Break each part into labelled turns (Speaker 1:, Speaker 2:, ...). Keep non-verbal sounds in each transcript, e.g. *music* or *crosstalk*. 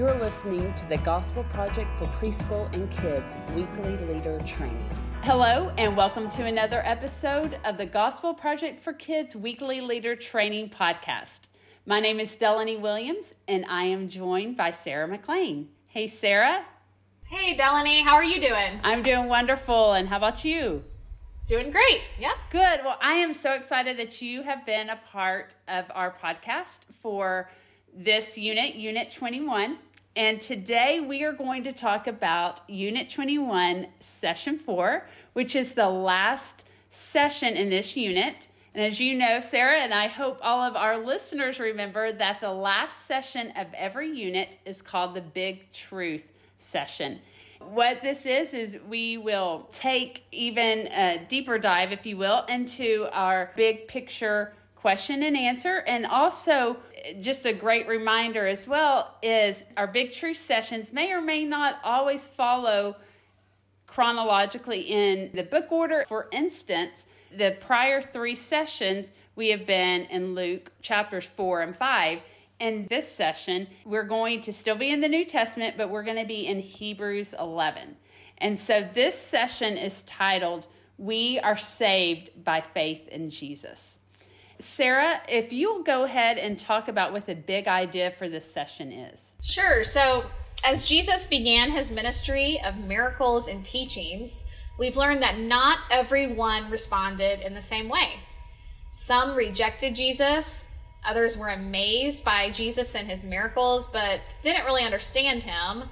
Speaker 1: You're listening to the Gospel Project for Preschool and Kids weekly leader training.
Speaker 2: Hello, and welcome to another episode of the Gospel Project for Kids weekly leader training podcast. My name is Delaney Williams, and I am joined by Sarah McLean. Hey, Sarah.
Speaker 3: Hey, Delaney, how are you doing?
Speaker 2: I'm doing wonderful, and how about you?
Speaker 3: Doing great. Yeah.
Speaker 2: Good. Well, I am so excited that you have been a part of our podcast for this unit, Unit 21. And today we are going to talk about Unit 21, Session 4, which is the last session in this unit. And as you know, Sarah, and I hope all of our listeners remember that the last session of every unit is called the Big Truth session. What this is, is we will take even a deeper dive, if you will, into our big picture question and answer. And also, just a great reminder as well is our big truth sessions may or may not always follow chronologically in the book order. For instance, the prior three sessions, we have been in Luke chapters 4 and 5. In this session, we're going to still be in the New Testament, but we're going to be in Hebrews 11. And so this session is titled, We Are Saved by Faith in Jesus. Sarah, if you'll go ahead and talk about what the big idea for this session is.
Speaker 3: Sure. So, as Jesus began his ministry of miracles and teachings, we've learned that not everyone responded in the same way. Some rejected Jesus, others were amazed by Jesus and his miracles, but didn't really understand him.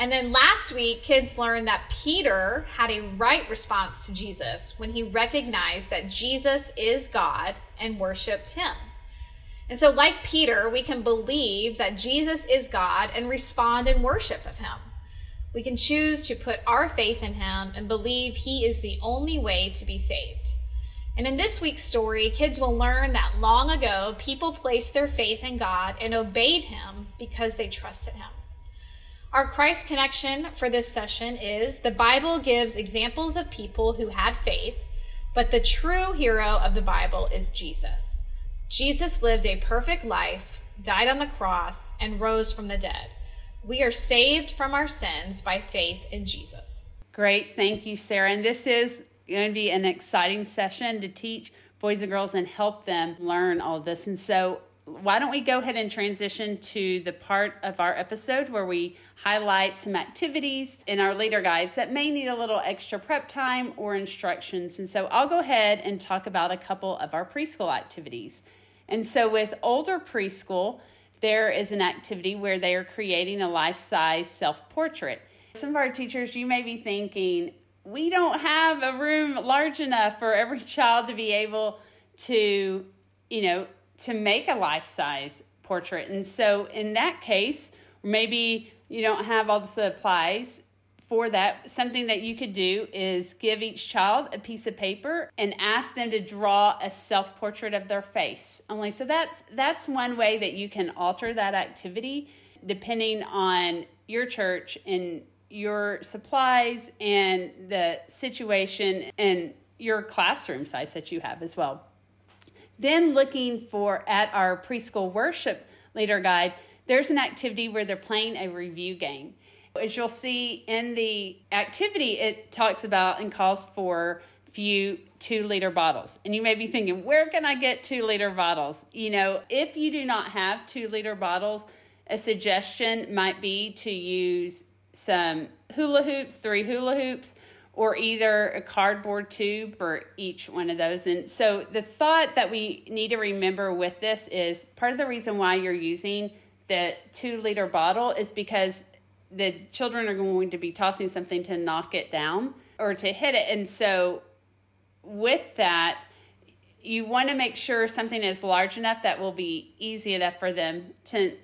Speaker 3: And then last week, kids learned that Peter had a right response to Jesus when he recognized that Jesus is God and worshiped him. And so, like Peter, we can believe that Jesus is God and respond in worship of him. We can choose to put our faith in him and believe he is the only way to be saved. And in this week's story, kids will learn that long ago, people placed their faith in God and obeyed him because they trusted him. Our Christ connection for this session is the Bible gives examples of people who had faith, but the true hero of the Bible is Jesus. Jesus lived a perfect life, died on the cross, and rose from the dead. We are saved from our sins by faith in Jesus.
Speaker 2: Great. Thank you, Sarah. And this is going to be an exciting session to teach boys and girls and help them learn all this. And so why don't we go ahead and transition to the part of our episode where we highlight some activities in our leader guides that may need a little extra prep time or instructions. And so I'll go ahead and talk about a couple of our preschool activities. And so with older preschool, there is an activity where they are creating a life size self portrait. Some of our teachers, you may be thinking, we don't have a room large enough for every *laughs* child to be able to, you know, to make a life size portrait. And so, in that case, maybe you don't have all the supplies for that. Something that you could do is give each child a piece of paper and ask them to draw a self portrait of their face. Only so that's that's one way that you can alter that activity depending on your church and your supplies and the situation and your classroom size that you have as well. Then looking for at our preschool worship leader guide, there's an activity where they're playing a review game. As you'll see in the activity, it talks about and calls for few two liter bottles. And you may be thinking, where can I get two liter bottles? You know, if you do not have two liter bottles, a suggestion might be to use some hula hoops, three hula hoops, or either a cardboard tube for each one of those. And so the thought that we need to remember with this is part of the reason why you're using the two liter bottle is because the children are going to be tossing something to knock it down or to hit it. And so with that, you want to make sure something is large enough that will be easy enough for them to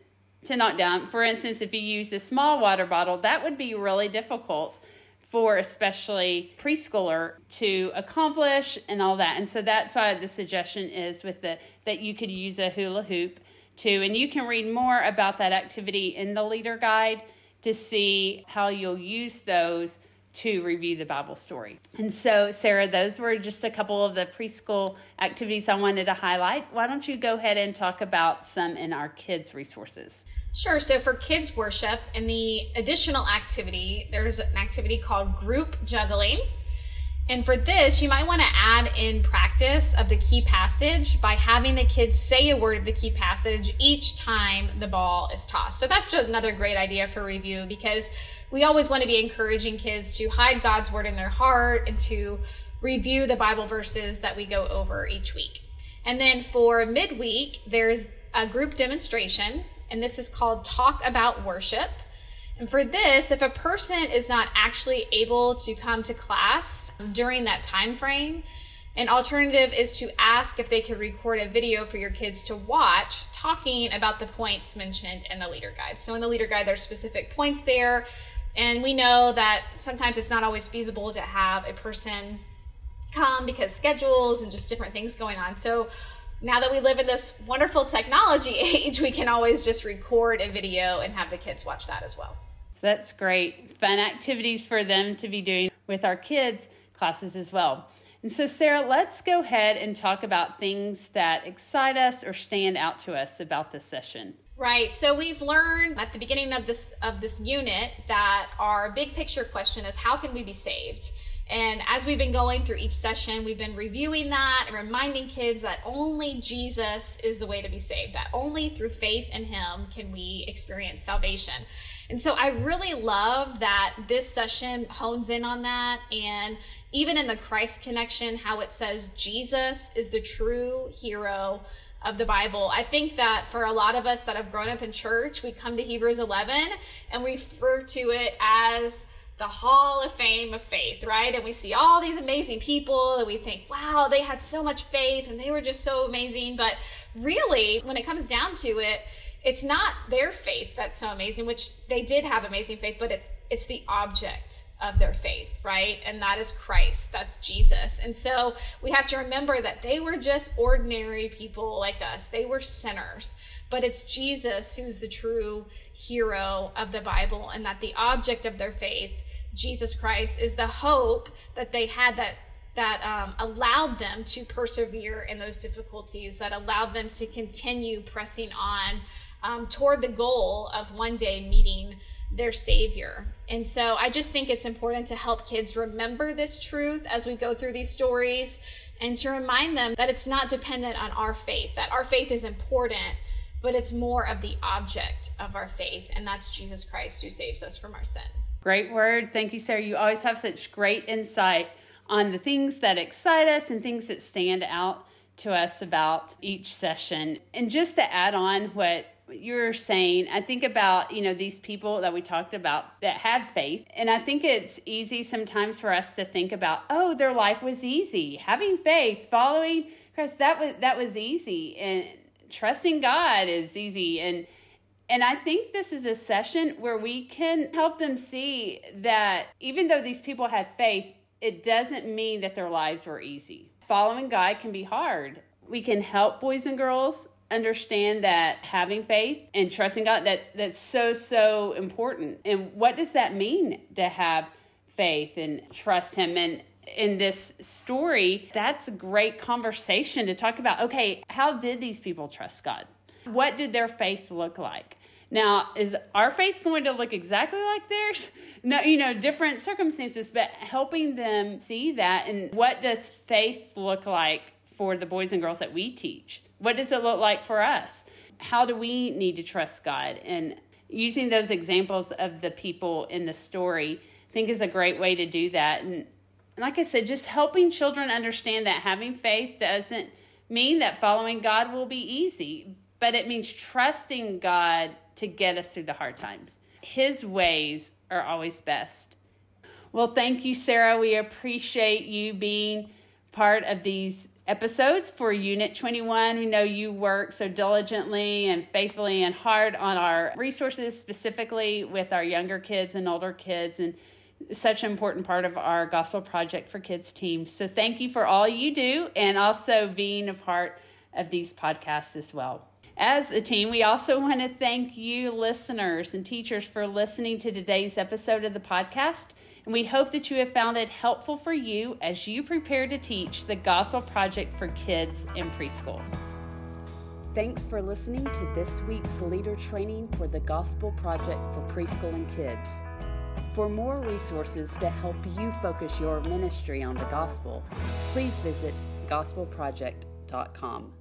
Speaker 2: to knock down. For instance, if you use a small water bottle, that would be really difficult for especially preschooler to accomplish and all that. And so that's why the suggestion is with the that you could use a hula hoop too. And you can read more about that activity in the leader guide to see how you'll use those to review the Bible story. And so, Sarah, those were just a couple of the preschool activities I wanted to highlight. Why don't you go ahead and talk about some in our kids' resources?
Speaker 3: Sure. So, for kids' worship, and the additional activity, there's an activity called group juggling. And for this, you might want to add in practice of the key passage by having the kids say a word of the key passage each time the ball is tossed. So that's just another great idea for review because we always want to be encouraging kids to hide God's word in their heart and to review the Bible verses that we go over each week. And then for midweek, there's a group demonstration, and this is called Talk About Worship. And for this, if a person is not actually able to come to class during that time frame, an alternative is to ask if they could record a video for your kids to watch talking about the points mentioned in the leader guide. So in the leader guide, there's specific points there. And we know that sometimes it's not always feasible to have a person come because schedules and just different things going on. So now that we live in this wonderful technology *laughs* age, we can always just record a video and have the kids watch that as well.
Speaker 2: That's great. Fun activities for them to be doing with our kids' classes as well. And so, Sarah, let's go ahead and talk about things that excite us or stand out to us about this session.
Speaker 3: Right. So we've learned at the beginning of this of this unit that our big picture question is how can we be saved? And as we've been going through each session, we've been reviewing that and reminding kids that only Jesus is the way to be saved, that only through faith in him can we experience salvation. And so I really love that this session hones in on that. And even in the Christ connection, how it says Jesus is the true hero of the Bible. I think that for a lot of us that have grown up in church, we come to Hebrews 11 and we refer to it as the hall of fame of faith, right? And we see all these amazing people and we think, wow, they had so much faith and they were just so amazing. But really, when it comes down to it, it's not their faith that's so amazing which they did have amazing faith but it's it's the object of their faith right? And that is christ. That's jesus. And so we have to remember that they were just ordinary people like us. They were sinners. But it's jesus who's the true hero of the bible and that the object of their faith jesus christ is the hope that they had that that um, allowed them to persevere in those difficulties that allowed them to continue pressing on um, toward the goal of one day meeting their Savior. And so I just think it's important to help kids remember this truth as we go through these stories and to remind them that it's not dependent on our faith, that our faith is important, but it's more of the object of our faith, and that's Jesus Christ who saves us from our sin.
Speaker 2: Great word. Thank you, Sarah. You always have such great insight on the things that excite us and things that stand out to us about each session. And just to add on what you're saying, I think about, you know, these people that we talked about that had faith. And I think it's easy sometimes for us to think about, oh, their life was easy. Having faith, following Christ, that was that was easy. And trusting God is easy. And and I think this is a session where we can help them see that even though these people had faith, it doesn't mean that their lives were easy. Following God can be hard. We can help boys and girls understand that having faith and trusting God that that's so so important. And what does that mean to have faith and trust him and in this story, that's a great conversation to talk about. Okay, how did these people trust God? What did their faith look like? Now, is our faith going to look exactly like theirs? *laughs* No, you know, different circumstances, but helping them see that and what does faith look like for the boys and girls that we teach? What does it look like for us? How do we need to trust God? And using those examples of the people in the story, I think is a great way to do that. And like I said, just helping children understand that having faith doesn't mean that following God will be easy, but it means trusting God to get us through the hard times. His ways are always best. Well, thank you, Sarah. We appreciate you being part of these episodes for Unit 21. We know you work so diligently and faithfully and hard on our resources, specifically with our younger kids and older kids, and such an important part of our Gospel Project for Kids team. So thank you for all you do and also being a part of these podcasts as well. As a team, we also want to thank you, listeners and teachers, for listening to today's episode of the podcast.
Speaker 4: And we hope that you have found it helpful for you as you prepare to teach the Gospel Project for kids in preschool.
Speaker 2: Thanks for listening to this week's leader training for the Gospel Project for Preschool and Kids. For more resources to help you focus your ministry on the gospel, please visit gospelproject.com.